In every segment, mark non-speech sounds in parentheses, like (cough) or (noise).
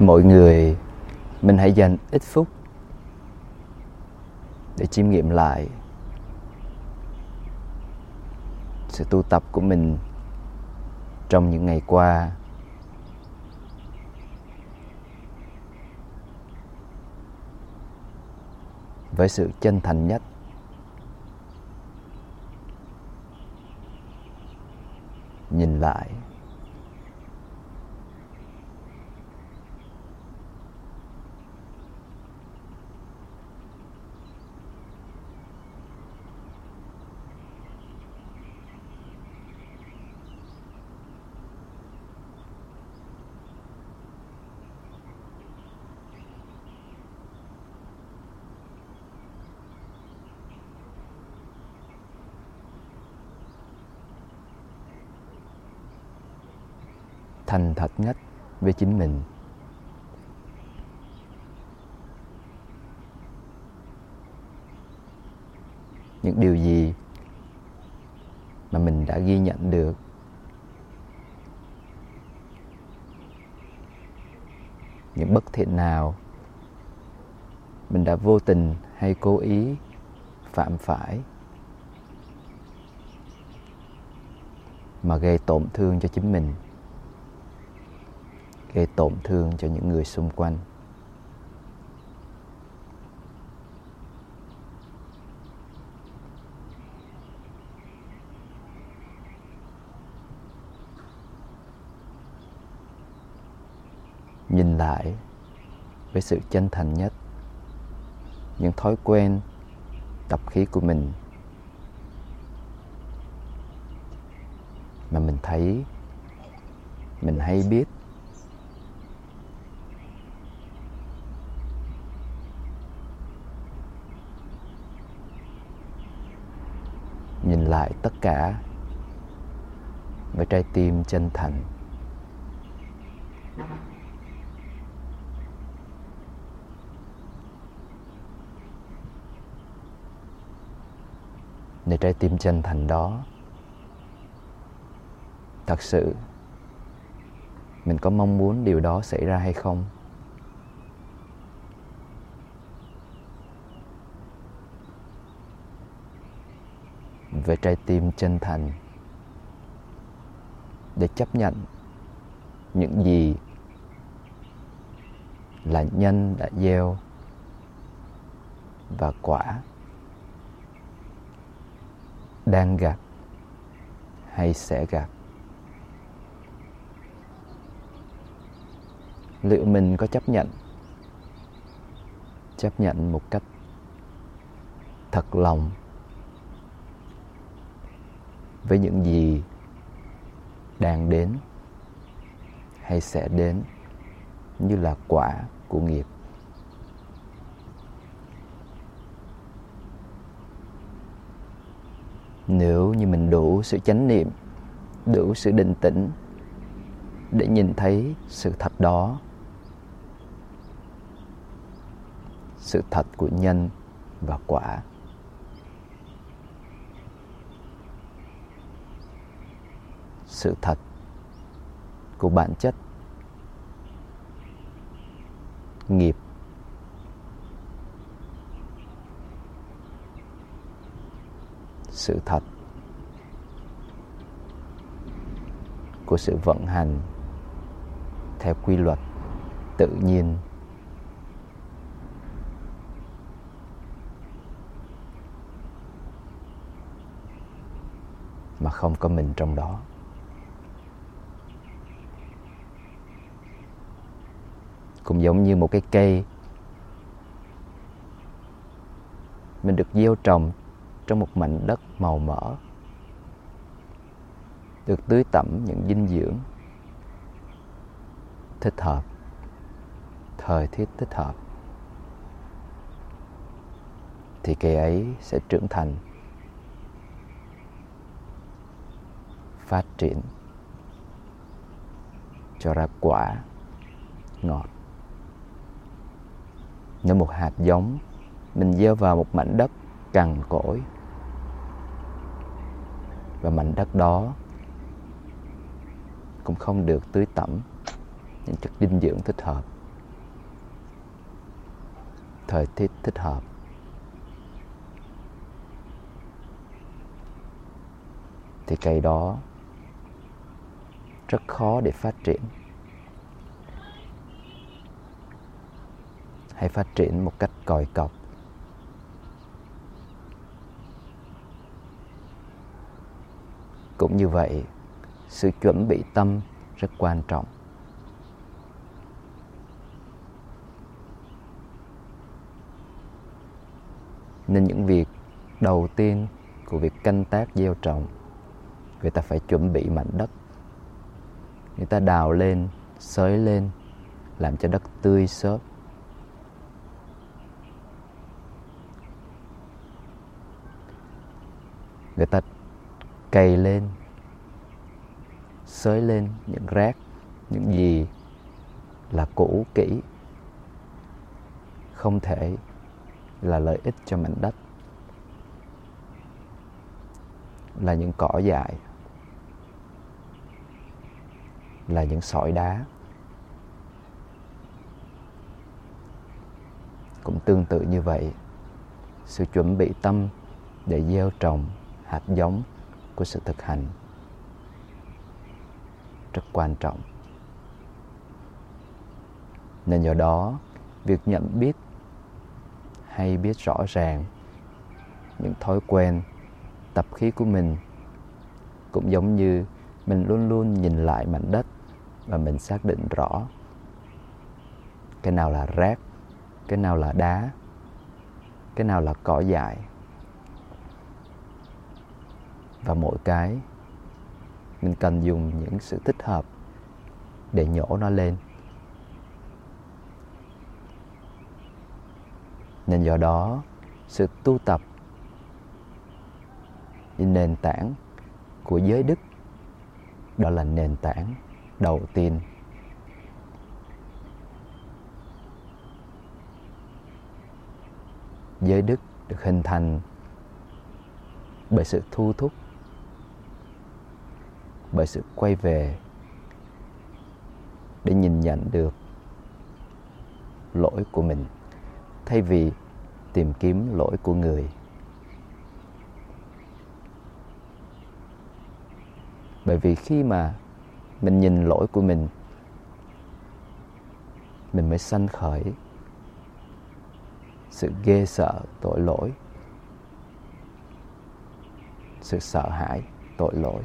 mọi người, mình hãy dành ít phút để chiêm nghiệm lại sự tu tập của mình trong những ngày qua. Với sự chân thành nhất. Nhìn lại. Thành thật nhất với chính mình. Những điều gì mà mình đã ghi nhận được những bất thiện nào mình đã vô tình hay cố ý phạm phải mà gây tổn thương cho chính mình? Gây tổn thương cho những người xung quanh. Nhìn lại với sự chân thành nhất, những thói quen, tập khí của mình, mà mình thấy, mình hay biết nhìn lại tất cả. Với trái tim chân thành. Để trái tim chân thành đó, thật sự mình có mong muốn điều đó xảy ra hay không? Về trái tim chân thành để chấp nhận những gì là nhân đã gieo và quả đang gặt hay sẽ gặt liệu mình có chấp nhận? Chấp nhận một cách thật lòng với những gì đang đến hay sẽ đến như là quả của nghiệp. Nếu như mình đủ sự chánh niệm, đủ sự định tĩnh để nhìn thấy sự thật đó, sự thật của nhân và quả sự thật của bản chất. Nghiệp. Sự thật của sự vận hành theo quy luật tự nhiên. Mà không có mình trong đó. Cũng giống như một cái cây. Mình được gieo trồng trong một mảnh đất màu mỡ, được tưới tẩm những dinh dưỡng thích hợp, thời tiết thích hợp, thì cây ấy sẽ trưởng thành, phát triển cho ra quả ngọt nếu một hạt giống mình gieo vào một mảnh đất cằn cỗi, và mảnh đất đó cũng không được tưới tẩm, những chất dinh dưỡng thích hợp, thời tiết thích hợp, thì cây đó rất khó để phát triển. Hay phát triển một cách còi cọc. Cũng như vậy, sự chuẩn bị tâm rất quan trọng. Nên những việc đầu tiên của việc canh tác gieo trồng, người ta phải chuẩn bị mảnh đất. Người ta đào lên, xới lên, làm cho đất tươi xốp. Người ta cày lên, xới lên những rác, những gì là cũ kỹ, không thể là lợi ích cho mảnh đất. Là những cỏ dại, là những sỏi đá. Cũng tương tự như vậy, sự chuẩn bị tâm để gieo trồng hạt giống của sự thực hành. Rất quan trọng. Nên do đó, việc nhận biết hay biết rõ ràng những thói quen, tập khí của mình cũng giống như mình luôn luôn nhìn lại mảnh đất và mình xác định rõ. Cái nào là rác, cái nào là đá, cái nào là cỏ dại và mỗi cái, mình cần dùng những sự thích hợp để nhổ nó lên. Nên do đó, sự tu tập nền tảng của giới đức, đó là nền tảng đầu tiên. Giới đức được hình thành bởi sự thu thúc bởi sự quay về để nhìn nhận được lỗi của mình, thay vì tìm kiếm lỗi của người. Bởi vì khi mà mình nhìn lỗi của mình mình mới sanh khởi sự ghê sợ tội lỗi, sự sợ hãi tội lỗi.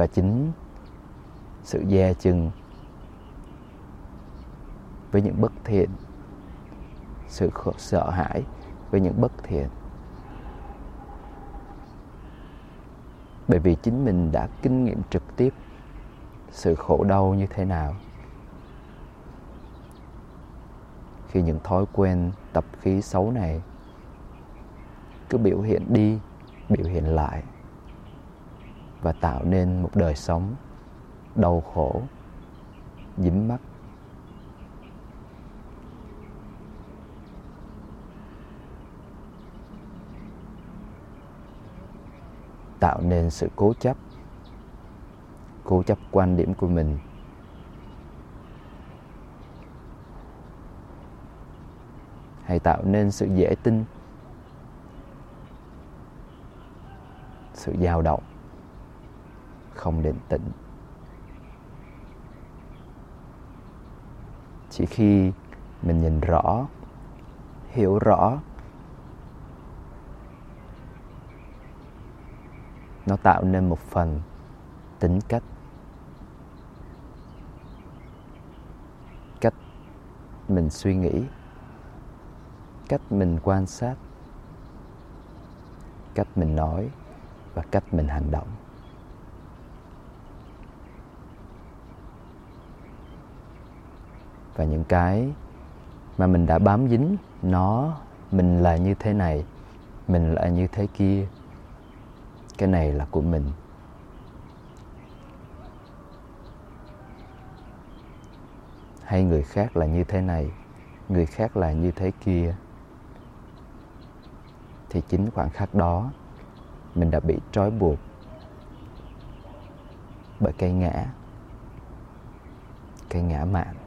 Và chính sự dè chừng với những bất thiện, sự sợ hãi với những bất thiện. Bởi vì chính mình đã kinh nghiệm trực tiếp sự khổ đau như thế nào. Khi những thói quen, tập khí xấu này cứ biểu hiện đi, biểu hiện lại và tạo nên một đời sống đau khổ, dính mắc. Tạo nên sự cố chấp cố chấp quan điểm của mình. Hay tạo nên sự dễ tin, sự dao động không định tĩnh chỉ khi mình nhìn rõ, hiểu rõ, nó tạo nên một phần tính cách. Cách mình suy nghĩ, cách mình quan sát, cách mình nói và cách mình hành động. Và những cái mà mình đã bám dính, nó mình là như thế này, mình là như thế kia, cái này là của mình. Hay người khác là như thế này, người khác là như thế kia. Thì chính khoảng khắc đó, mình đã bị trói buộc bởi cây ngã cây ngã mạng.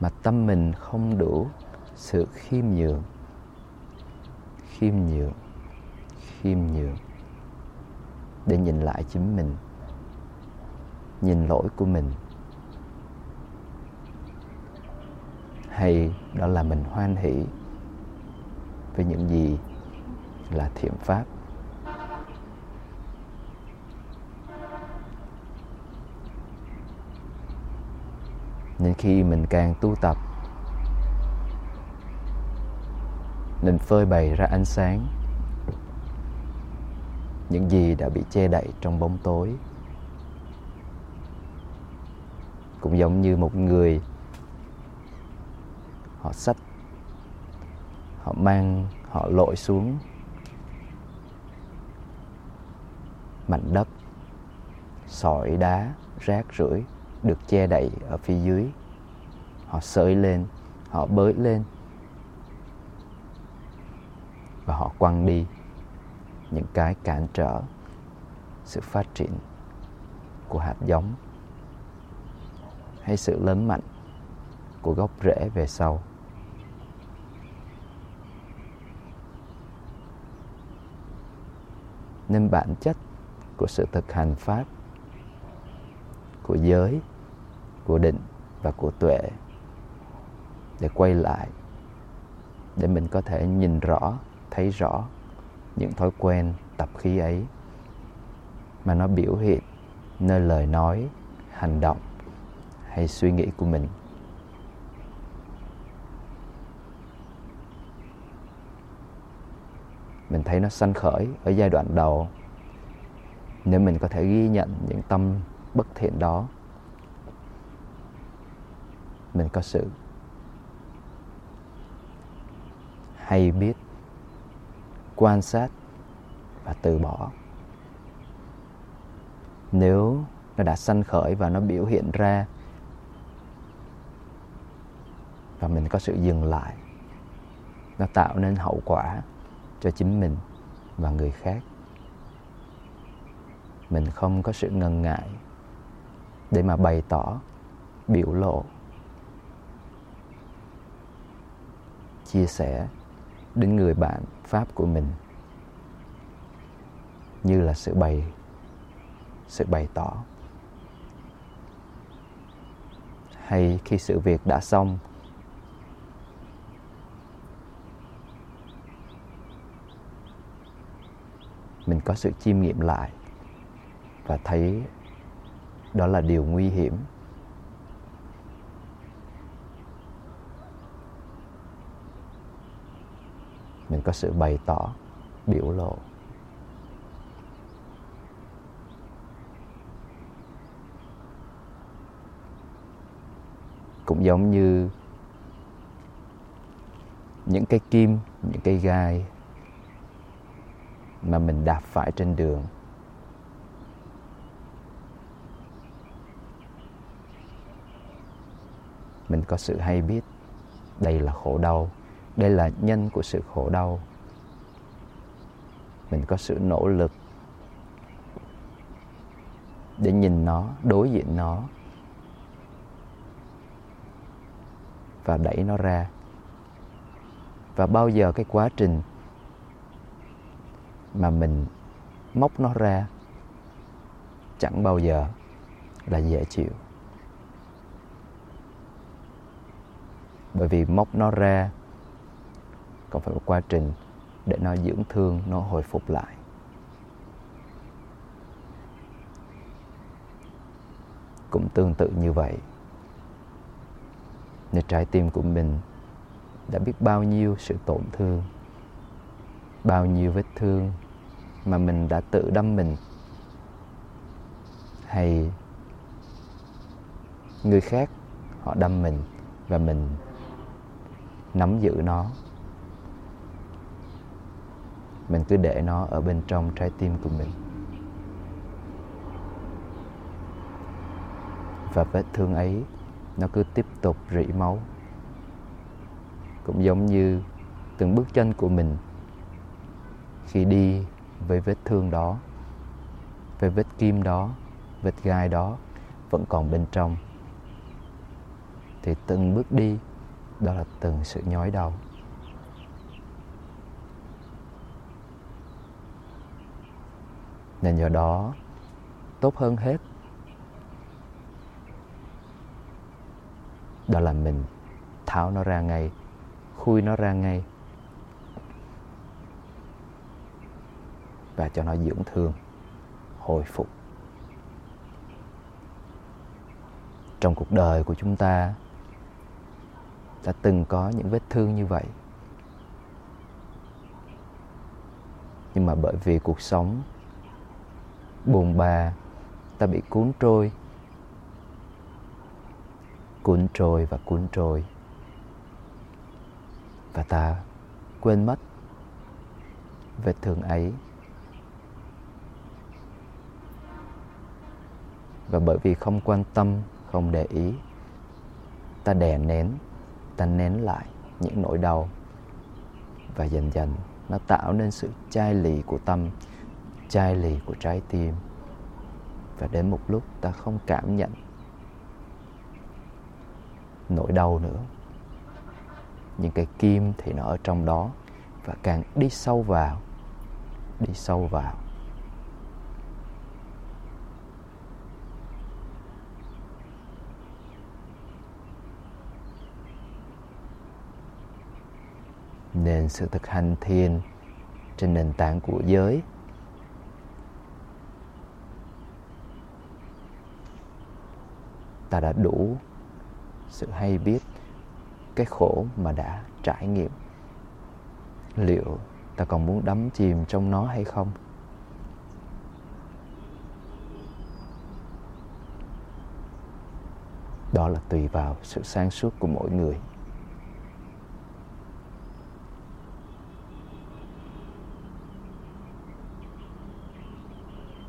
Mà tâm mình không đủ sự khiêm nhường. Khiêm nhường khiêm nhường. Để nhìn lại chính mình. Nhìn lỗi của mình. Hay đó là mình hoan hỷ với những gì là thiện pháp. Nên khi mình càng tu tập, nên phơi bày ra ánh sáng, những gì đã bị che đậy trong bóng tối. Cũng giống như một người, họ sách họ mang, họ lội xuống mảnh đất, sỏi đá, rác rưởi được che đậy ở phía dưới. Họ sới lên, họ bới lên. Và họ quăng đi những cái cản trở sự phát triển của hạt giống hay sự lớn mạnh của gốc rễ về sau. Nên bản chất của sự thực hành pháp của giới, của định và của tuệ để quay lại, để mình có thể nhìn rõ, thấy rõ những thói quen, tập khí ấy mà nó biểu hiện nơi lời nói, hành động hay suy nghĩ của mình. Mình thấy nó sanh khởi ở giai đoạn đầu, nếu mình có thể ghi nhận những tâm bất thiện đó, mình có sự hay biết, quan sát và từ bỏ. Nếu nó đã sanh khởi và nó biểu hiện ra và mình có sự dừng lại, nó tạo nên hậu quả cho chính mình và người khác, mình không có sự ngần ngại để mà bày tỏ biểu lộ, chia sẻ đến người bạn pháp của mình, như là sự bày sự bày tỏ. Hay khi sự việc đã xong, mình có sự chiêm nghiệm lại và thấy đó là điều nguy hiểm. Mình có sự bày tỏ, biểu lộ. Cũng giống như những cái kim, những cái gai mà mình đạp phải trên đường. Mình có sự hay biết. Đây là khổ đau. Đây là nhân của sự khổ đau. Mình có sự nỗ lực để nhìn nó, đối diện nó và đẩy nó ra. Và bao giờ cái quá trình mà mình móc nó ra, chẳng bao giờ là dễ chịu. Bởi vì móc nó ra còn phải một quá trình để nó dưỡng thương, nó hồi phục lại. Cũng tương tự như vậy nơi trái tim của mình đã biết bao nhiêu sự tổn thương, bao nhiêu vết thương mà mình đã tự đâm mình. Hay người khác họ đâm mình và mình nắm giữ nó. Mình cứ để nó ở bên trong trái tim của mình. Và vết thương ấy, nó cứ tiếp tục rỉ máu. Cũng giống như từng bước chân của mình khi đi với vết thương đó, với vết kim đó, vết gai đó vẫn còn bên trong. Thì từng bước đi đó là từng sự nhói đau. Nên do đó, tốt hơn hết. Đó là mình tháo nó ra ngay, khui nó ra ngay. Và cho nó dưỡng thương, hồi phục. Trong cuộc đời của chúng ta đã từng có những vết thương như vậy. Nhưng mà bởi vì cuộc sống buồn bà ta bị cuốn trôi cuốn trôi và cuốn trôi. Và ta quên mất vết thương ấy. Và bởi vì không quan tâm, không để ý, ta đè nén ta nén lại những nỗi đau. Và dần dần, nó tạo nên sự chai lì của tâm, chai lì của trái tim. Và đến một lúc ta không cảm nhận nỗi đau nữa. Những cái kim thì nó ở trong đó và càng đi sâu vào, đi sâu vào. Nên sự thực hành thiền trên nền tảng của giới. Ta đã đủ sự hay biết cái khổ mà đã trải nghiệm. Liệu ta còn muốn đắm chìm trong nó hay không? Đó là tùy vào sự sáng suốt của mỗi người.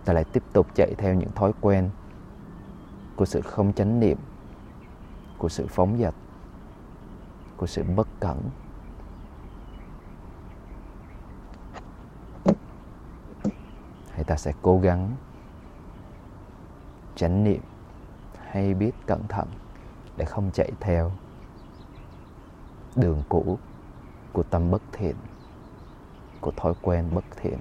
Ta lại tiếp tục chạy theo những thói quen của sự không chánh niệm, của sự phóng dật, của sự bất cẩn. Hay ta sẽ cố gắng chánh niệm hay biết cẩn thận để không chạy theo đường cũ của tâm bất thiện, của thói quen bất thiện.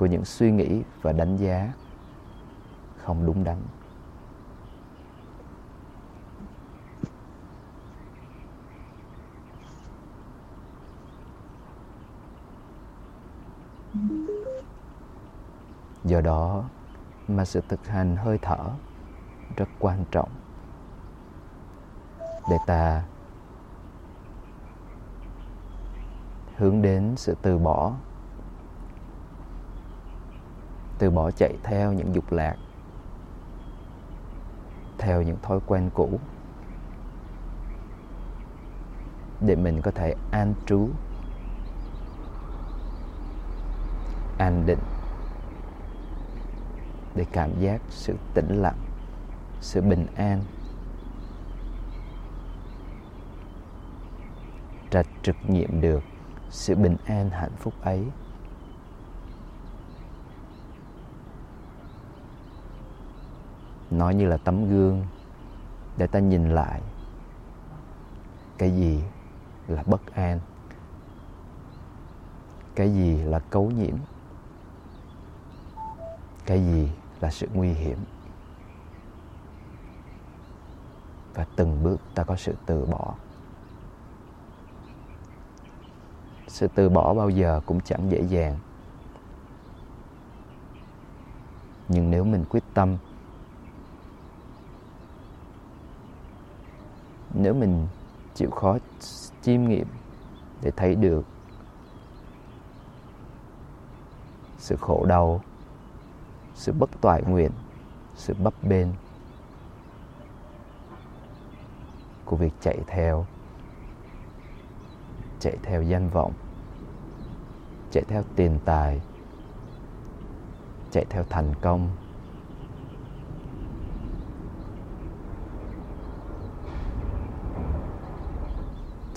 Của những suy nghĩ và đánh giá không đúng đắn. Do đó mà sự thực hành hơi thở rất quan trọng để ta hướng đến sự từ bỏ từ bỏ chạy theo những dục lạc, theo những thói quen cũ, để mình có thể an trú, an định, để cảm giác sự tĩnh lặng, sự bình an trạch trực nghiệm được sự bình an hạnh phúc ấy. Nó như là tấm gương để ta nhìn lại cái gì là bất an, cái gì là cấu nhiễm, cái gì là sự nguy hiểm. Và từng bước ta có sự từ bỏ. Sự từ bỏ bao giờ cũng chẳng dễ dàng. Nhưng nếu mình quyết tâm nếu mình chịu khó chiêm nghiệm để thấy được sự khổ đau, sự bất toại nguyện, sự bấp bênh của việc chạy theo chạy theo danh vọng, chạy theo tiền tài, chạy theo thành công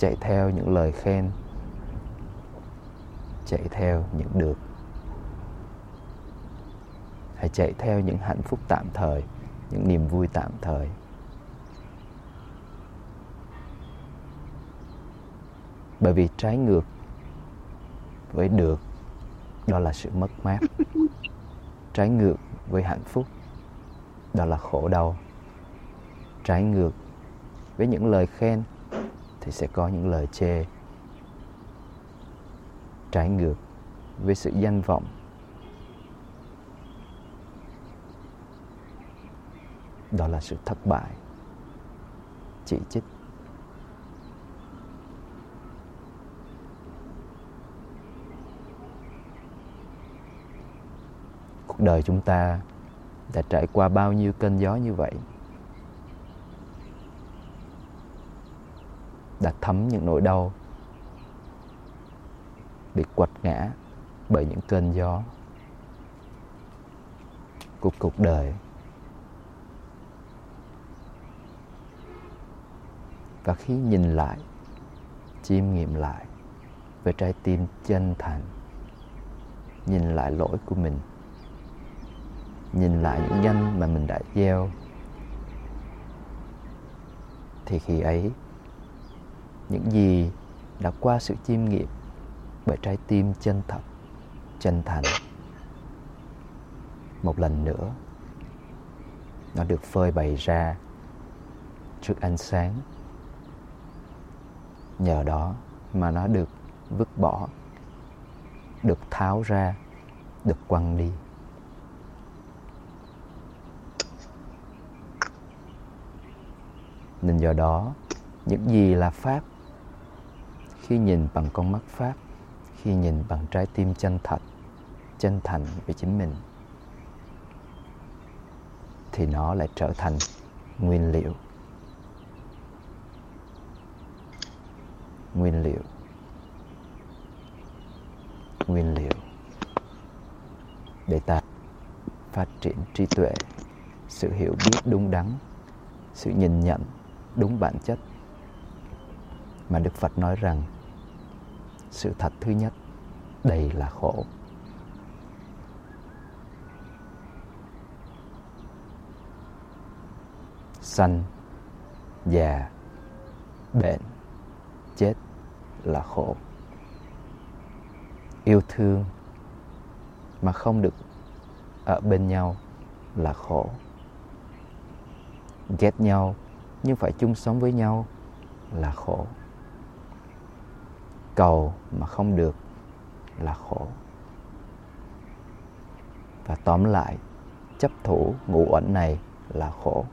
chạy theo những lời khen, chạy theo những được hãy chạy theo những hạnh phúc tạm thời, những niềm vui tạm thời. Bởi vì trái ngược với được, đó là sự mất mát. Trái ngược với hạnh phúc, đó là khổ đau. Trái ngược với những lời khen thì sẽ có những lời chê trái ngược với sự danh vọng. Đó là sự thất bại, chỉ trích. Cuộc đời chúng ta đã trải qua bao nhiêu cơn gió như vậy? Đã thấm những nỗi đau, bị quật ngã bởi những cơn gió của cuộc đời. Và khi nhìn lại, chiêm nghiệm lại với trái tim chân thành, nhìn lại lỗi của mình, nhìn lại những danh mà mình đã gieo, thì khi ấy những gì đã qua sự chiêm nghiệm bởi trái tim chân thật, chân thành. Một lần nữa, nó được phơi bày ra trước ánh sáng. Nhờ đó mà nó được vứt bỏ, được tháo ra, được quăng đi. Nên do đó, những gì là pháp khi nhìn bằng con mắt pháp, khi nhìn bằng trái tim chân thật, chân thành về chính mình, thì nó lại trở thành nguyên liệu. Nguyên liệu. Nguyên liệu. Để ta phát triển trí tuệ, sự hiểu biết đúng đắn, sự nhìn nhận đúng bản chất. Mà đức phật nói rằng sự thật thứ nhất, đây là khổ. Sanh, già, bệnh, chết là khổ. Yêu thương mà không được ở bên nhau là khổ. Ghét nhau nhưng phải chung sống với nhau là khổ cầu mà không được là khổ. Và tóm lại, chấp thủ ngũ uẩn này là khổ.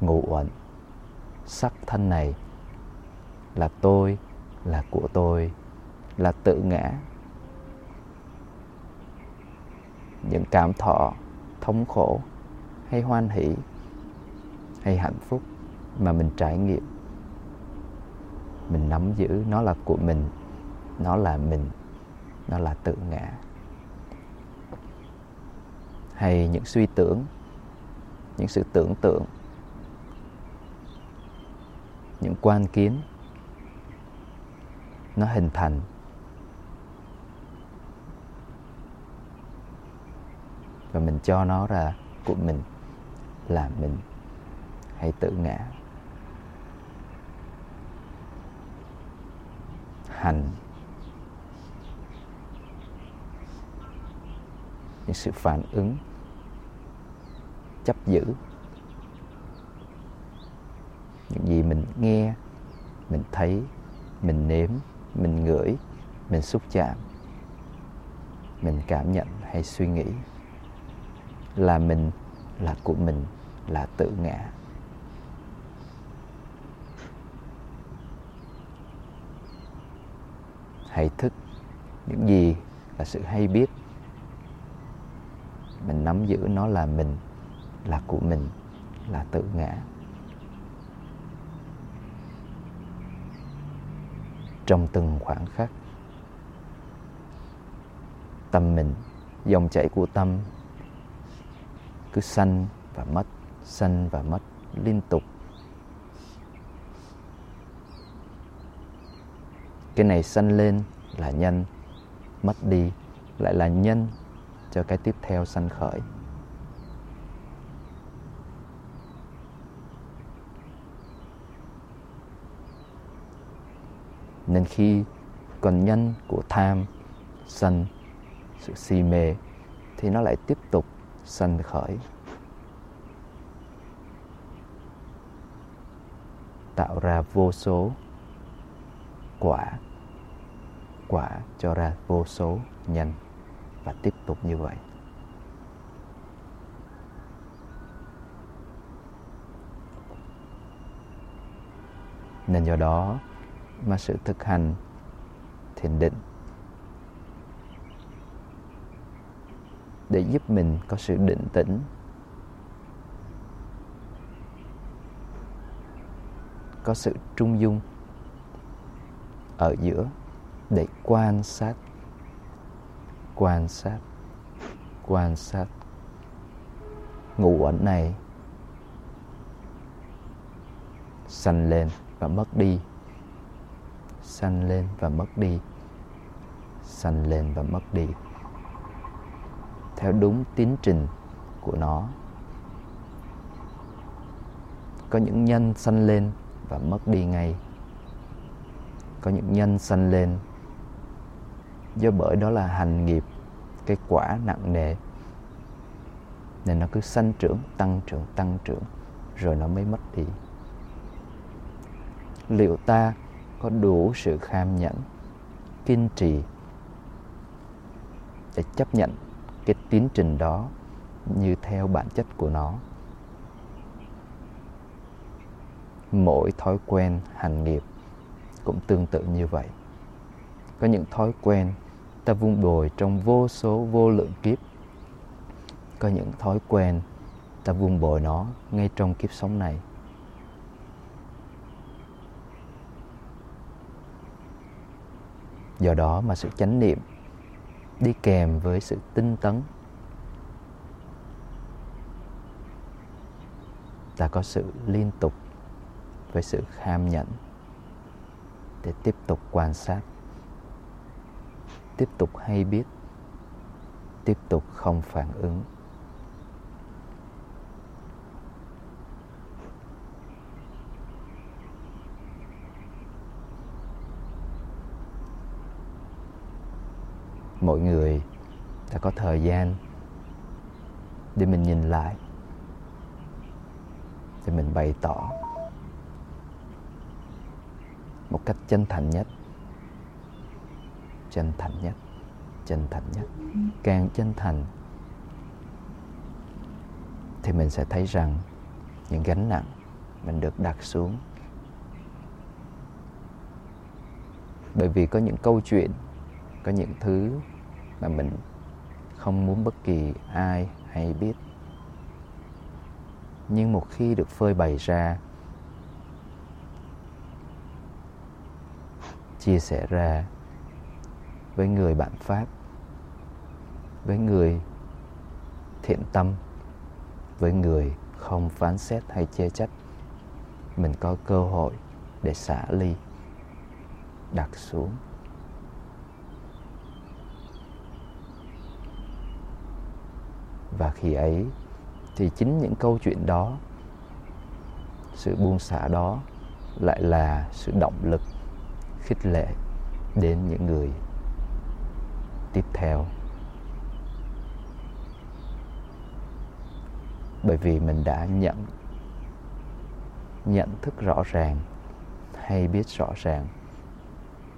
Ngũ uẩn, sắc thân này là tôi, là của tôi, là tự ngã. Những cảm thọ thống khổ hay hoan hỷ hay hạnh phúc mà mình trải nghiệm mình nắm giữ, nó là của mình, nó là mình, nó là tự ngã. Hay những suy tưởng, những sự tưởng tượng, những quan kiến, nó hình thành. Và mình cho nó ra của mình là mình hay tự ngã. Hành. Những sự phản ứng, chấp giữ. Những gì mình nghe, mình thấy, mình nếm, mình ngửi, mình xúc chạm, mình cảm nhận hay suy nghĩ. Là mình, là của mình, là tự ngã. Hay thức. Những gì là sự hay biết. Mình nắm giữ nó là mình, là của mình, là tự ngã. Trong từng khoảng khắc, tâm mình, dòng chảy của tâm cứ sanh và mất, sanh và mất liên tục. Cái này sanh lên là nhân, mất đi lại là nhân cho cái tiếp theo sanh khởi. Nên khi còn nhân của tham, sân, sự si mê thì nó lại tiếp tục sanh khởi. Tạo ra vô số quả quả cho ra vô số nhân và tiếp tục như vậy. Nên do đó mà sự thực hành thiền định để giúp mình có sự định tĩnh, có sự trung dung ở giữa để quan sát quan sát quan sát. Ngủ ẩn này sanh lên và mất đi, sanh lên và mất đi, sanh lên và mất đi. Theo đúng tiến trình của nó, có những nhân sanh lên và mất đi ngay có những nhân sanh lên. Do bởi đó là hành nghiệp, cái quả nặng nề. Nên nó cứ sanh trưởng, tăng trưởng tăng trưởng, rồi nó mới mất đi. Liệu ta có đủ sự kham nhẫn, kiên trì để chấp nhận cái tiến trình đó như theo bản chất của nó? Mỗi thói quen hành nghiệp cũng tương tự như vậy. Có những thói quen, ta vun bồi trong vô số vô lượng kiếp. Có những thói quen, ta vun bồi nó ngay trong kiếp sống này. Do đó mà sự chánh niệm đi kèm với sự tinh tấn. Ta có sự liên tục với sự kham nhẫn để tiếp tục quan sát. Tiếp tục hay biết, tiếp tục không phản ứng. Mọi người đã có thời gian để mình nhìn lại, để mình bày tỏ một cách chân thành nhất. Chân thành nhất. Chân thành nhất. Càng chân thành, thì mình sẽ thấy rằng những gánh nặng mình được đặt xuống. Bởi vì có những câu chuyện, có những thứ mà mình không muốn bất kỳ ai hay biết. Nhưng một khi được phơi bày ra chia sẻ ra với người bạn pháp, với người thiện tâm, với người không phán xét hay chê trách. Mình có cơ hội để xả ly, đặt xuống. Và khi ấy thì chính những câu chuyện đó, sự buông xả đó lại là sự động lực khích lệ đến những người tiếp theo. Bởi vì mình đã nhận nhận thức rõ ràng, hay biết rõ ràng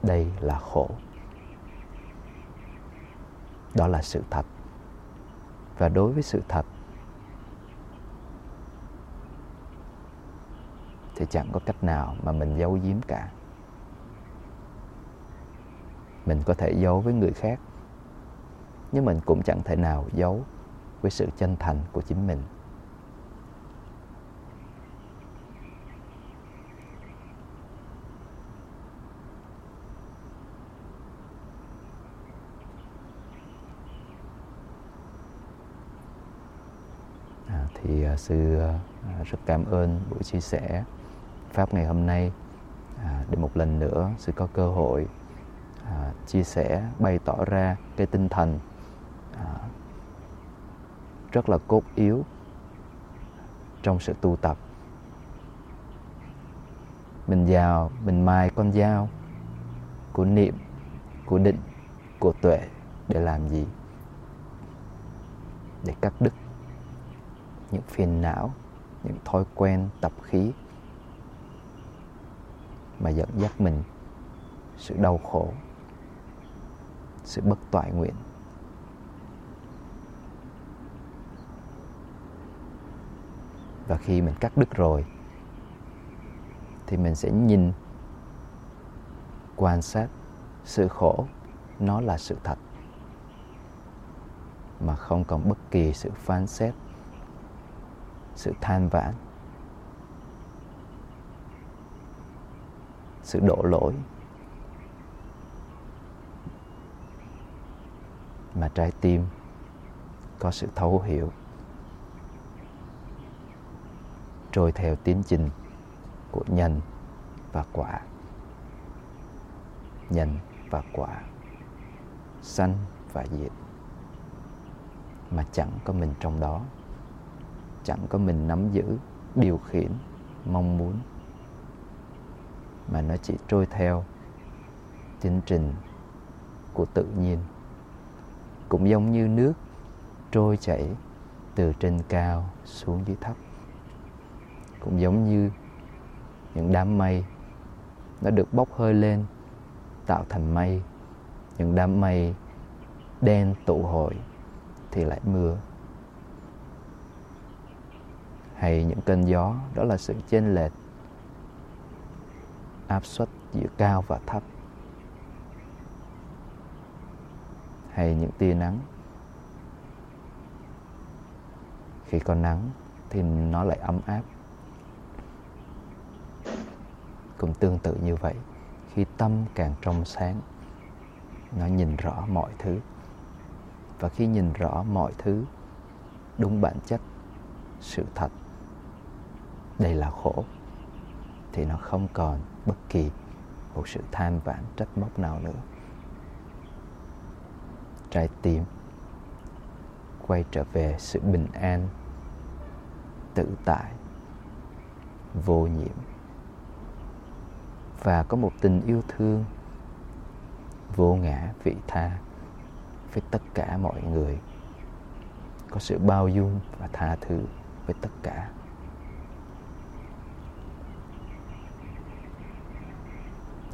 đây là khổ. Đó là sự thật. Và đối với sự thật, thì chẳng có cách nào mà mình giấu giếm cả mình có thể giấu với người khác. Nhưng mình cũng chẳng thể nào giấu với sự chân thành của chính mình. À, thì à, sư à, rất cảm ơn buổi chia sẻ pháp ngày hôm nay. À, để một lần nữa sư có cơ hội à, chia sẻ bày tỏ ra cái tinh thần à, rất là cốt yếu trong sự tu tập. Mình vào mình mài con dao của niệm của định của tuệ để làm gì? Để cắt đứt những phiền não những thói quen tập khí mà dẫn dắt mình sự đau khổ sự bất toại nguyện. Và khi mình cắt đứt rồi, thì mình sẽ nhìn, quan sát sự khổ nó là sự thật, mà không còn bất kỳ sự phán xét, sự than vãn, sự đổ lỗi. Mà trái tim có sự thấu hiểu. Trôi theo tiến trình của nhân và quả. Nhân và quả. Sanh và diệt. Mà chẳng có mình trong đó. Chẳng có mình nắm giữ, điều khiển, mong muốn. Mà nó chỉ trôi theo tiến trình của tự nhiên cũng giống như nước trôi chảy từ trên cao xuống dưới thấp. Cũng giống như những đám mây nó được bốc hơi lên, tạo thành mây. Những đám mây đen tụ hội thì lại mưa. Hay những cơn gió, đó là sự chênh lệch áp suất giữa cao và thấp. Hay những tia nắng. Khi có nắng thì nó lại ấm áp. Cũng tương tự như vậy, khi tâm càng trong sáng, nó nhìn rõ mọi thứ. Và khi nhìn rõ mọi thứ, đúng bản chất, sự thật, đây là khổ, thì nó không còn bất kỳ một sự than vãn trách móc nào nữa trái tim quay trở về sự bình an tự tại vô nhiễm. Và có một tình yêu thương vô ngã vị tha với tất cả mọi người. Có sự bao dung và tha thứ với tất cả.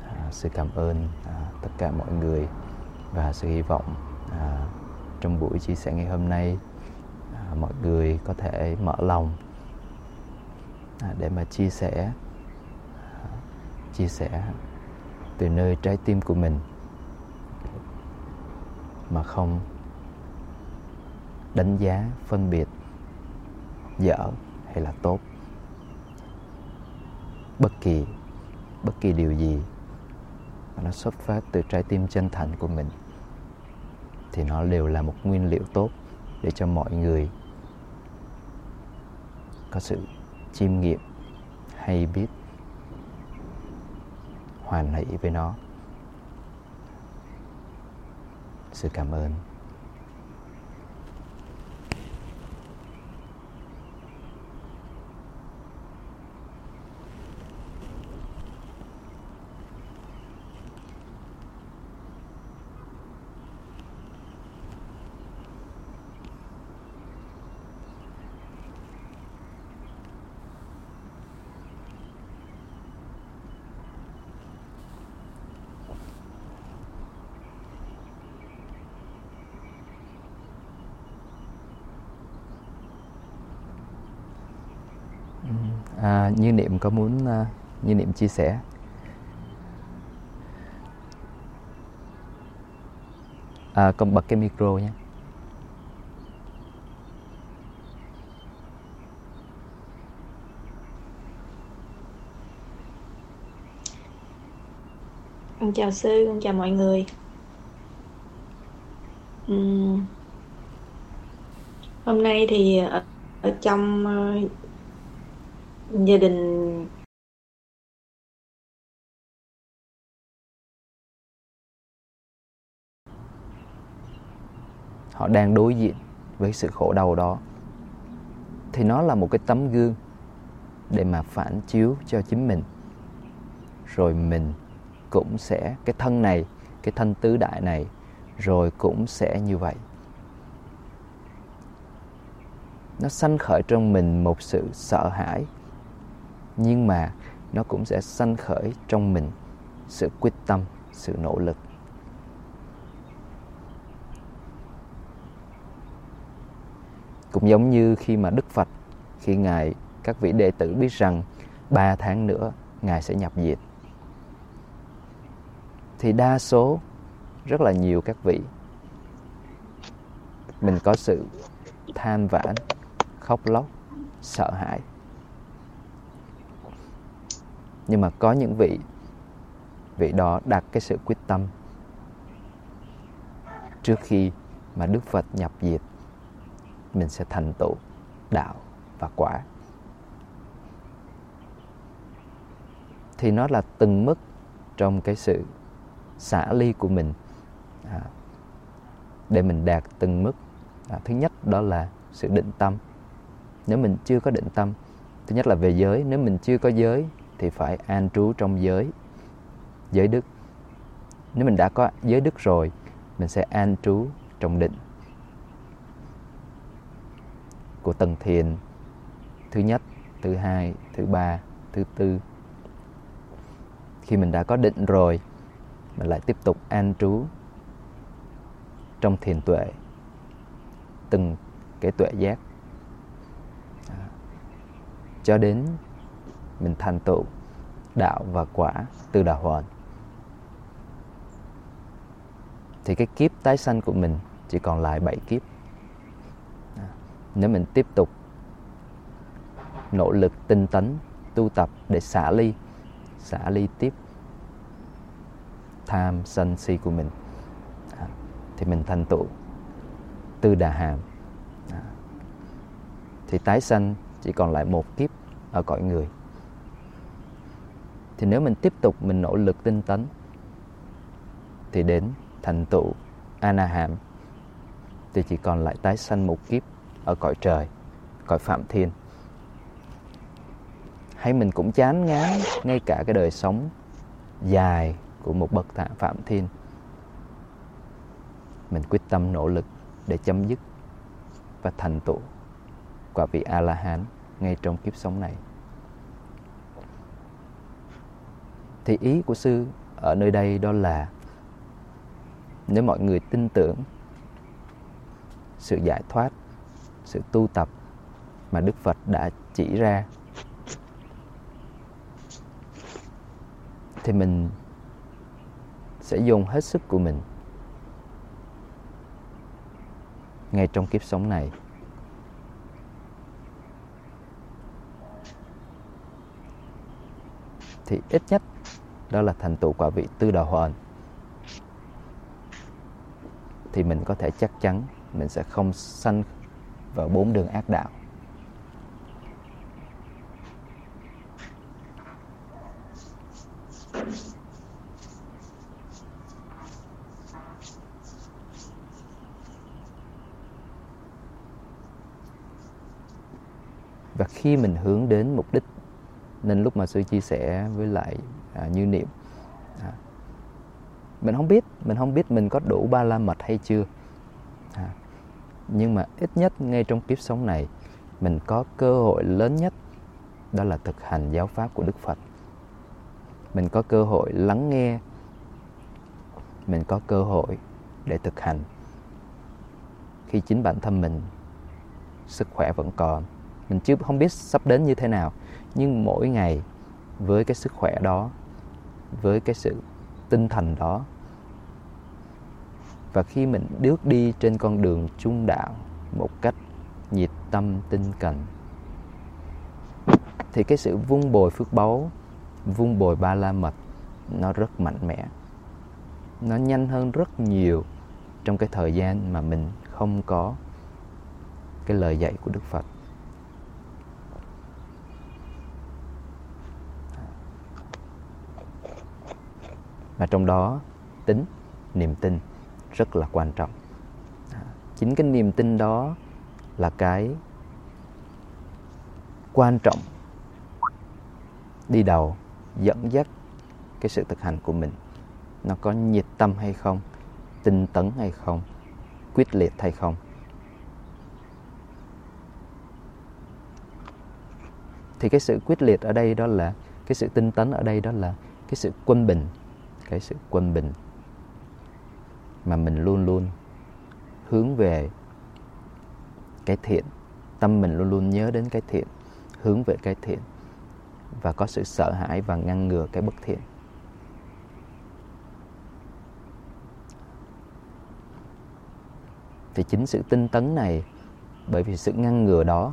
À, sự cảm ơn à, tất cả mọi người và sự hy vọng à, trong buổi chia sẻ ngày hôm nay à, mọi người có thể mở lòng à, để mà chia sẻ à, chia sẻ từ nơi trái tim của mình mà không đánh giá phân biệt dở hay là tốt. Bất kỳ bất kỳ điều gì mà nó xuất phát từ trái tim chân thành của mình thì nó đều là một nguyên liệu tốt để cho mọi người có sự chiêm nghiệm hay biết, hoàn hỷ với nó. Sự cảm ơn. À, như niệm có muốn à, như niệm chia sẻ à, con bật cái micro nhé Con chào sư, con chào mọi người. uhm. hôm nay thì ở, ở trong à, gia đình. Họ đang đối diện với sự khổ đau đó. Thì nó là một cái tấm gương để mà phản chiếu cho chính mình. Rồi mình cũng sẽ, cái thân này, cái thân tứ đại này, rồi cũng sẽ như vậy. Nó sanh khởi trong mình một sự sợ hãi nhưng mà nó cũng sẽ sanh khởi trong mình sự quyết tâm, sự nỗ lực. Cũng giống như khi mà đức phật, khi ngài, các vị đệ tử biết rằng ba tháng nữa ngài sẽ nhập diệt. Thì đa số rất là nhiều các vị mình có sự than vãn, khóc lóc, sợ hãi nhưng mà có những vị vị đó đặt cái sự quyết tâm trước khi mà đức phật nhập diệt mình sẽ thành tựu đạo và quả. Thì nó là từng mức trong cái sự xả ly của mình à, để mình đạt từng mức. À, thứ nhất đó là sự định tâm. Nếu mình chưa có định tâm thứ nhất là về giới. Nếu mình chưa có giới thì phải an trú trong giới giới đức. Nếu mình đã có giới đức rồi, mình sẽ an trú trong định. Của tầng thiền, thứ nhất, thứ hai, thứ ba, thứ tư. Khi mình đã có định rồi, mình lại tiếp tục an trú trong thiền tuệ, từng cái tuệ giác. Cho đến mình thành tựu đạo và quả từ đạo hoàn thì cái kiếp tái sanh của mình chỉ còn lại bảy kiếp. Nếu mình tiếp tục nỗ lực tinh tấn tu tập để xả ly xả ly tiếp tham sân si của mình à, thì mình thành tựu tư đà hàm. À, thì tái sanh chỉ còn lại một kiếp ở cõi người thì nếu mình tiếp tục mình nỗ lực tinh tấn, thì đến thành tựu anaham. Thì chỉ còn lại tái sanh một kiếp ở cõi trời, cõi phạm thiên. Hay mình cũng chán ngán ngay cả cái đời sống dài của một bậc tạ phạm thiên. Mình quyết tâm nỗ lực để chấm dứt và thành tựu quả vị a la hán ngay trong kiếp sống này. Thì ý của sư ở nơi đây đó là nếu mọi người tin tưởng sự giải thoát, sự tu tập mà đức phật đã chỉ ra, thì mình sẽ dùng hết sức của mình ngay trong kiếp sống này. Thì ít nhất đó là thành tựu quả vị tư đà hoàn thì mình có thể chắc chắn mình sẽ không sanh vào bốn đường ác đạo. Và khi mình hướng đến mục đích nên lúc mà sư chia sẻ với lại à, như niệm à, mình không biết mình không biết mình có đủ ba la mật hay chưa à, nhưng mà ít nhất ngay trong kiếp sống này mình có cơ hội lớn nhất đó là thực hành giáo pháp của đức phật. Mình có cơ hội lắng nghe mình có cơ hội để thực hành. Khi chính bản thân mình sức khỏe vẫn còn mình chưa không biết sắp đến như thế nào nhưng mỗi ngày, với cái sức khỏe đó, với cái sự tinh thần đó, và khi mình bước đi trên con đường trung đạo một cách nhiệt tâm, tinh cần, thì cái sự vun bồi phước báu vun bồi ba la mật, nó rất mạnh mẽ. Nó nhanh hơn rất nhiều trong cái thời gian mà mình không có cái lời dạy của đức phật. Và trong đó, tính, niềm tin rất là quan trọng. À, chính cái niềm tin đó là cái quan trọng đi đầu, dẫn dắt cái sự thực hành của mình. Nó có nhiệt tâm hay không, tinh tấn hay không, quyết liệt hay không. Thì cái sự quyết liệt ở đây đó là, cái sự tinh tấn ở đây đó là cái sự quân bình cái sự quân bình mà mình luôn luôn hướng về cái thiện. Tâm mình luôn luôn nhớ đến cái thiện, hướng về cái thiện và có sự sợ hãi và ngăn ngừa cái bất thiện. Thì chính sự tinh tấn này, bởi vì sự ngăn ngừa đó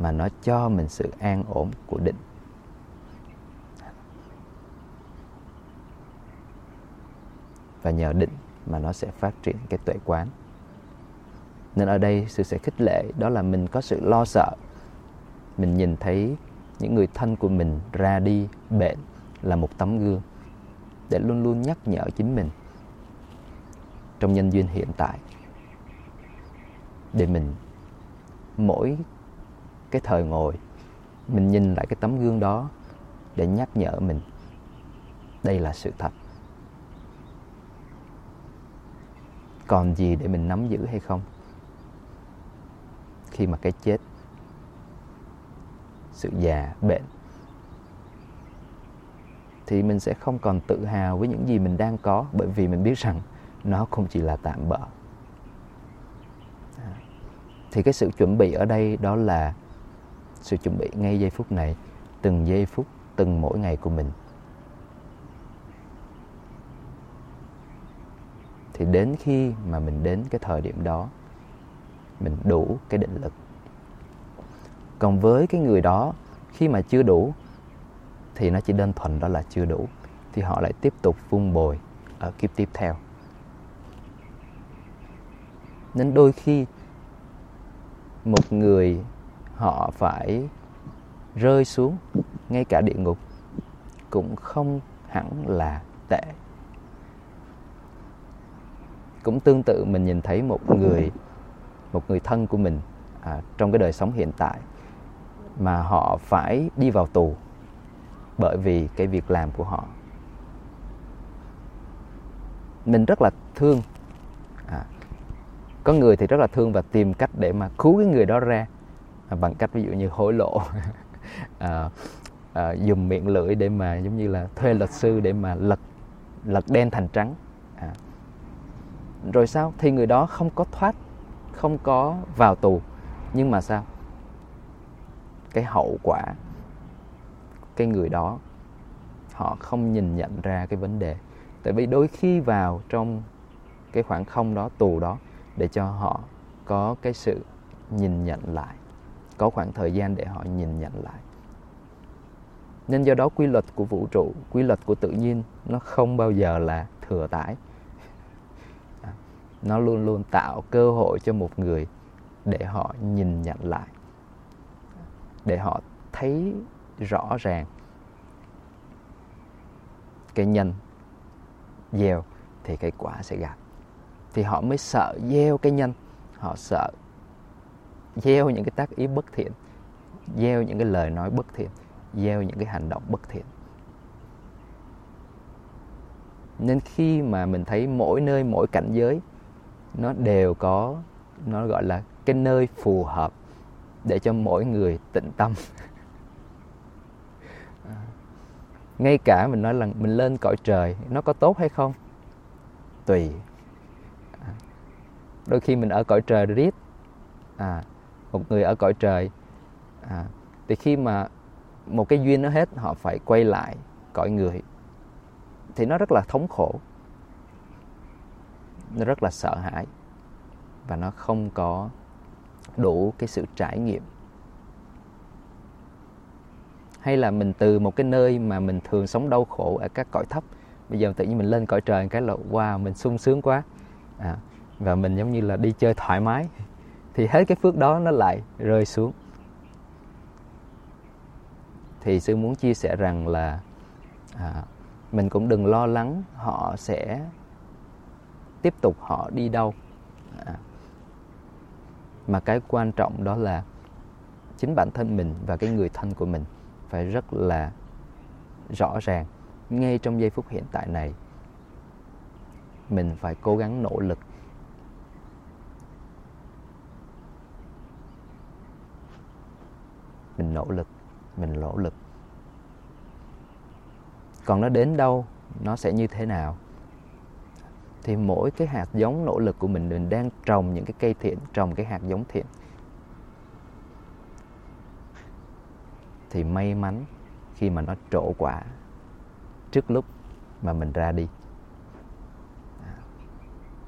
mà nó cho mình sự an ổn của định. Và nhờ định mà nó sẽ phát triển cái tuệ quán. Nên ở đây sự sẽ khích lệ đó là mình có sự lo sợ. Mình nhìn thấy những người thân của mình ra đi bệnh là một tấm gương để luôn luôn nhắc nhở chính mình trong nhân duyên hiện tại. Để mình, mỗi cái thời ngồi, mình nhìn lại cái tấm gương đó để nhắc nhở mình đây là sự thật. Còn gì để mình nắm giữ hay không? Khi mà cái chết, sự già, bệnh, thì mình sẽ không còn tự hào với những gì mình đang có, bởi vì mình biết rằng nó không chỉ là tạm bợ. Thì cái sự chuẩn bị ở đây đó là sự chuẩn bị ngay giây phút này, từng giây phút, từng mỗi ngày của mình. Thì đến khi mà mình đến cái thời điểm đó, mình đủ cái định lực. Còn với cái người đó, khi mà chưa đủ, thì nó chỉ đơn thuần đó là chưa đủ, thì họ lại tiếp tục vun bồi ở kiếp tiếp theo. Nên đôi khi, một người họ phải rơi xuống ngay cả địa ngục cũng không hẳn là tệ cũng tương tự mình nhìn thấy một người một người thân của mình à, trong cái đời sống hiện tại mà họ phải đi vào tù bởi vì cái việc làm của họ mình rất là thương à, có người thì rất là thương và tìm cách để mà cứu cái người đó ra à, bằng cách ví dụ như hối lộ (laughs) à, à, dùng miệng lưỡi để mà giống như là thuê luật sư để mà lật lật đen thành trắng rồi sao? Thì người đó không có thoát, không có vào tù. Nhưng mà sao? Cái hậu quả, cái người đó, họ không nhìn nhận ra cái vấn đề. Tại vì đôi khi vào trong cái khoảng không đó, tù đó, để cho họ có cái sự nhìn nhận lại. Có khoảng thời gian để họ nhìn nhận lại. Nên do đó quy luật của vũ trụ, quy luật của tự nhiên, nó không bao giờ là thừa tải nó luôn luôn tạo cơ hội cho một người để họ nhìn nhận lại, để họ thấy rõ ràng. Cái nhân gieo thì cái quả sẽ gặt thì họ mới sợ gieo cái nhân. Họ sợ gieo những cái tác ý bất thiện, gieo những cái lời nói bất thiện, gieo những cái hành động bất thiện. Nên khi mà mình thấy mỗi nơi, mỗi cảnh giới nó đều có nó gọi là cái nơi phù hợp để cho mỗi người tĩnh tâm. (laughs) Ngay cả mình nói là mình lên cõi trời nó có tốt hay không? Tùy. Đôi khi mình ở cõi trời riết à, một người ở cõi trời à, thì khi mà một cái duyên nó hết họ phải quay lại cõi người thì nó rất là thống khổ nó rất là sợ hãi và nó không có đủ cái sự trải nghiệm. Hay là mình từ một cái nơi mà mình thường sống đau khổ ở các cõi thấp bây giờ tự nhiên mình lên cõi trời cái là wow mình sung sướng quá. À, và mình giống như là đi chơi thoải mái. (laughs) Thì hết cái phước đó nó lại rơi xuống. Thì sư muốn chia sẻ rằng là à, mình cũng đừng lo lắng họ sẽ tiếp tục họ đi đâu. À, mà cái quan trọng đó là chính bản thân mình và cái người thân của mình phải rất là rõ ràng. Ngay trong giây phút hiện tại này mình phải cố gắng nỗ lực. Mình nỗ lực mình nỗ lực. Còn nó đến đâu nó sẽ như thế nào? Thì mỗi cái hạt giống nỗ lực của mình mình đang trồng những cái cây thiện, trồng cái hạt giống thiện. Thì may mắn khi mà nó trổ quả trước lúc mà mình ra đi. À.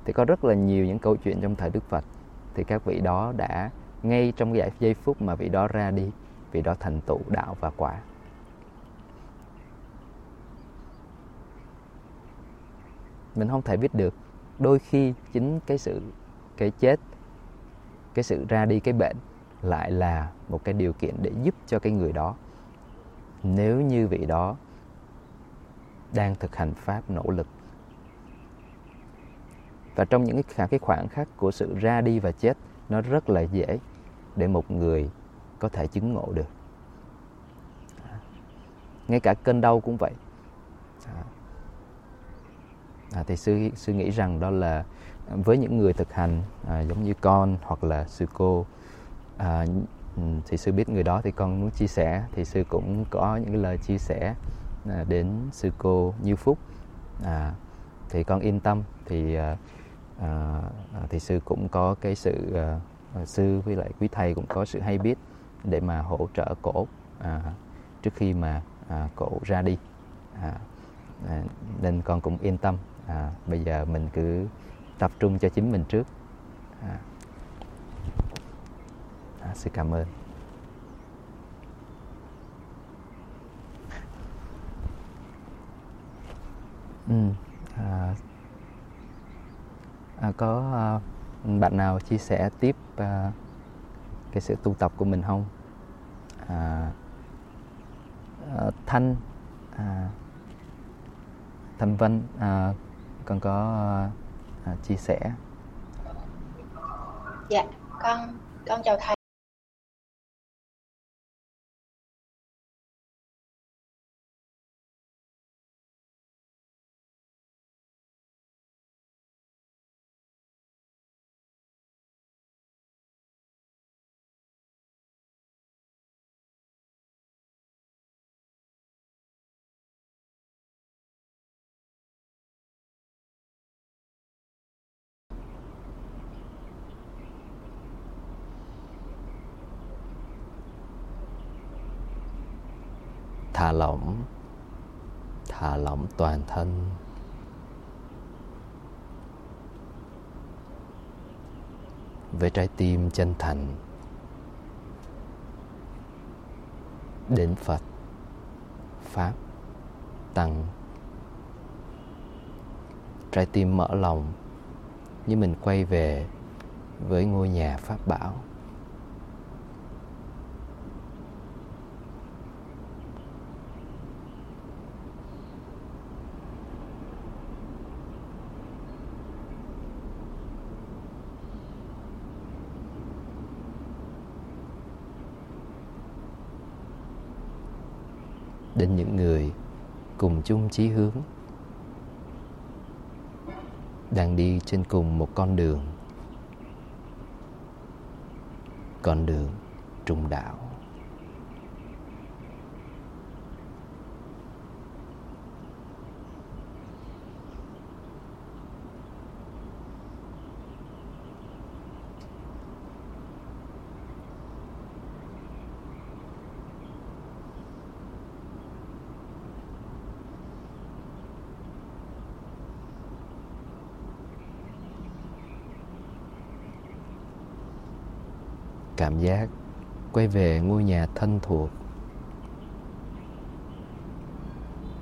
Thì có rất là nhiều những câu chuyện trong thời Đức Phật. Thì các vị đó đã ngay trong cái giây phút mà vị đó ra đi, vị đó thành tựu đạo và quả. Mình không thể biết được. Đôi khi chính cái sự cái chết cái sự ra đi cái bệnh lại là một cái điều kiện để giúp cho cái người đó. Nếu như vị đó đang thực hành pháp nỗ lực. Và trong những cái, khoảng khắc của sự ra đi và chết nó rất là dễ để một người có thể chứng ngộ được. Ngay cả cơn đau cũng vậy à, thì sư sư nghĩ rằng đó là với những người thực hành à, giống như con hoặc là sư cô à, thì sư biết người đó thì con muốn chia sẻ thì sư cũng có những cái lời chia sẻ à, đến sư cô Như Phúc. À, thì con yên tâm thì à, à, à thì sư cũng có cái sự à, à, sư với lại quý thầy cũng có sự hay biết để mà hỗ trợ cổ à, trước khi mà à, cổ ra đi. À, à, nên con cũng yên tâm à, bây giờ mình cứ tập trung cho chính mình trước. À. À, xin cảm ơn. Ừ, à, à, có à, bạn nào chia sẻ tiếp à, cái sự tu tập của mình không? À, à, thanh à, thanh vân à, con có uh, chia sẻ? Dạ con con chào thầy. Lỏng toàn thân. Với trái tim chân thành đến phật, pháp, tăng. Trái tim mở lòng, như mình quay về với ngôi nhà pháp bảo. Đến những người cùng chung chí hướng. Đang đi trên cùng một con đường. Con đường trung đạo. Cảm giác quay về ngôi nhà thân thuộc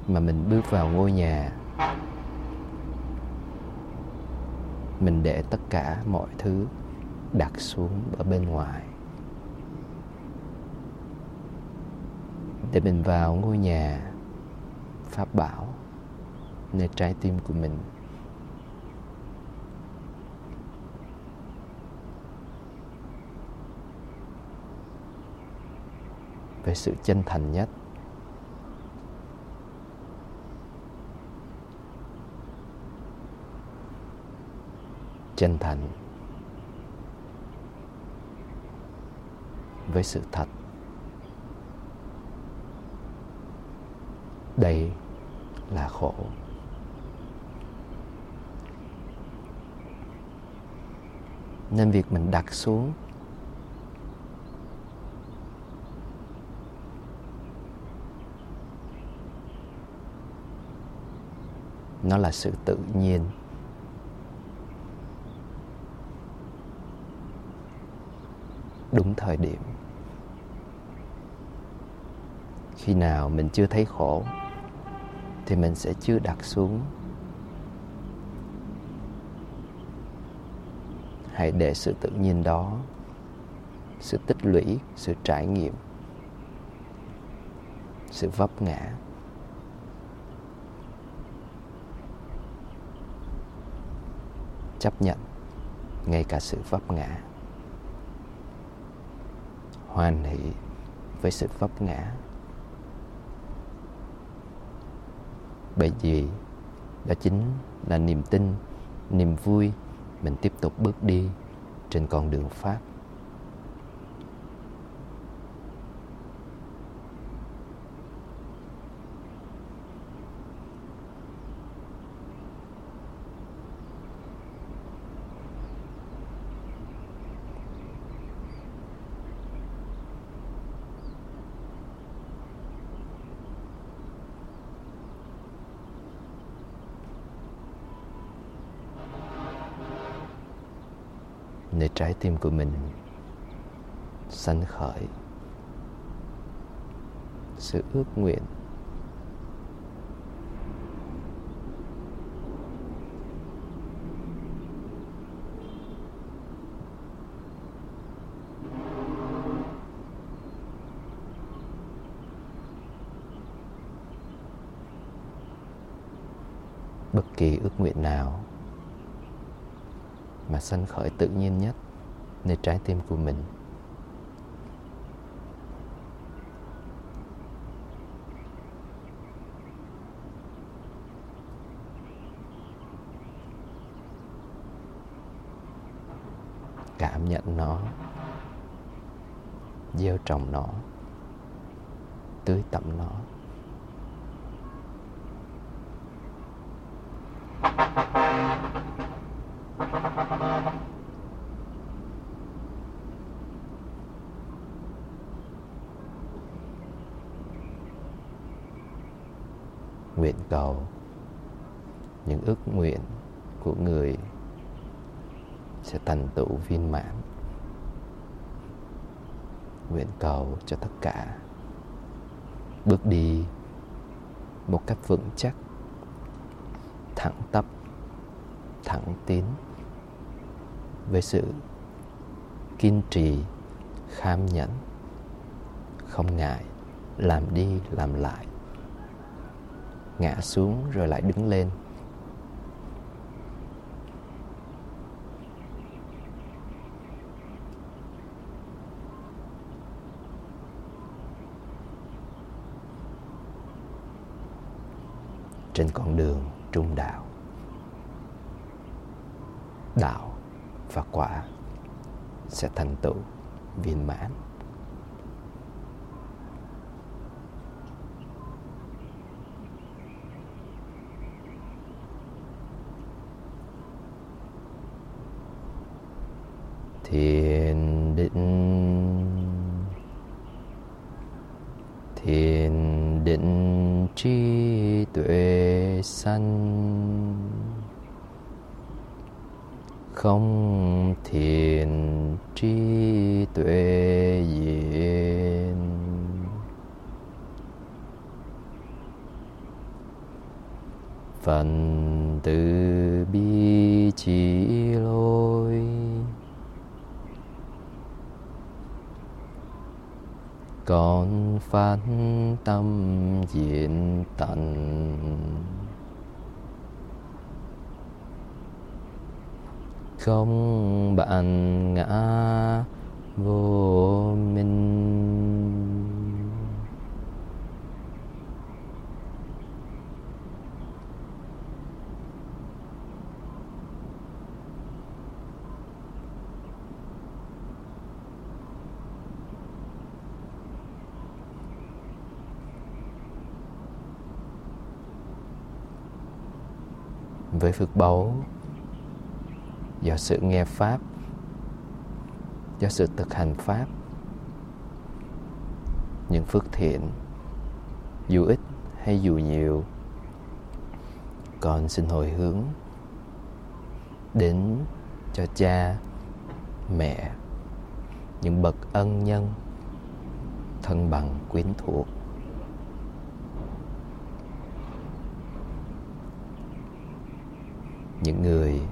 mà mình bước vào ngôi nhà. Mình để tất cả mọi thứ đặt xuống ở bên ngoài. Để mình vào ngôi nhà pháp bảo, nơi trái tim của mình. Với sự chân thành nhất. Chân thành với sự thật. Đây là khổ. Nên việc mình đặt xuống nó là sự tự nhiên. Đúng thời điểm. Khi nào mình chưa thấy khổ, thì mình sẽ chưa đặt xuống. Hãy để sự tự nhiên đó, sự tích lũy, sự trải nghiệm, sự vấp ngã. Chấp nhận ngay cả sự vấp ngã. Hoan hỷ với sự vấp ngã. Bởi vì đó chính là niềm tin, niềm vui mình tiếp tục bước đi trên con đường pháp nơi trái tim của mình sanh khởi sự ước nguyện. Bất kỳ ước nguyện nào mà sanh khởi tự nhiên nhất nơi trái tim của mình. Cảm nhận nó gieo trồng nó tưới tẩm nó. Cầu, những ước nguyện của người sẽ thành tựu viên mãn. Nguyện cầu cho tất cả bước đi một cách vững chắc, thẳng tắp, thẳng tiến với sự kiên trì, kham nhẫn, không ngại làm đi làm lại ngã xuống rồi lại đứng lên. Trên con đường trung đạo đạo và quả sẽ thành tựu viên mãn. Thiền định. Thiền định trí tuệ sanh. Không thiền trí tuệ diệt phần từ bi chỉ con phát tâm diện tận. Không bạn ngã vô minh. Với phước báu, do sự nghe pháp, do sự thực hành pháp. Những phước thiện, dù ít hay dù nhiều con xin hồi hướng đến cho cha, mẹ, những bậc ân nhân thân bằng quyến thuộc. Những người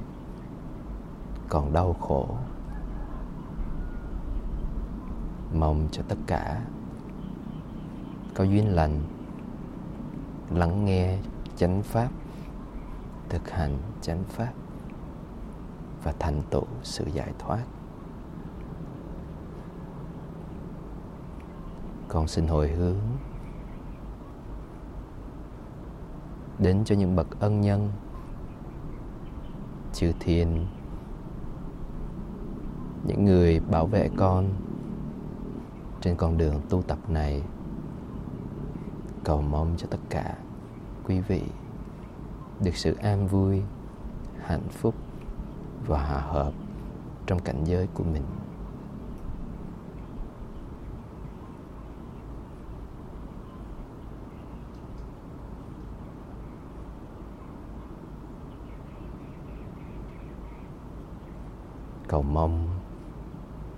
còn đau khổ. Mong cho tất cả có duyên lành, lắng nghe chánh pháp, thực hành chánh pháp và thành tựu sự giải thoát. Con xin hồi hướng đến cho những bậc ân nhân chư thiên những người bảo vệ con trên con đường tu tập này, cầu mong cho tất cả quý vị được sự an vui, hạnh phúc và hòa hợp trong cảnh giới của mình. Cầu mong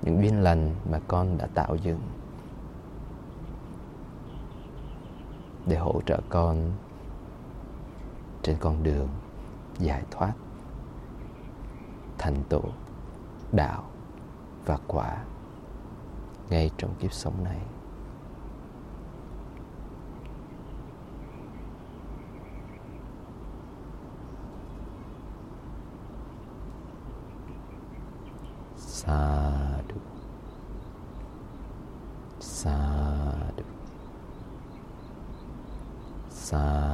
những duyên lành mà con đã tạo dựng để hỗ trợ con trên con đường giải thoát, thành tựu, đạo và quả ngay trong kiếp sống này. สาธุสาธุสา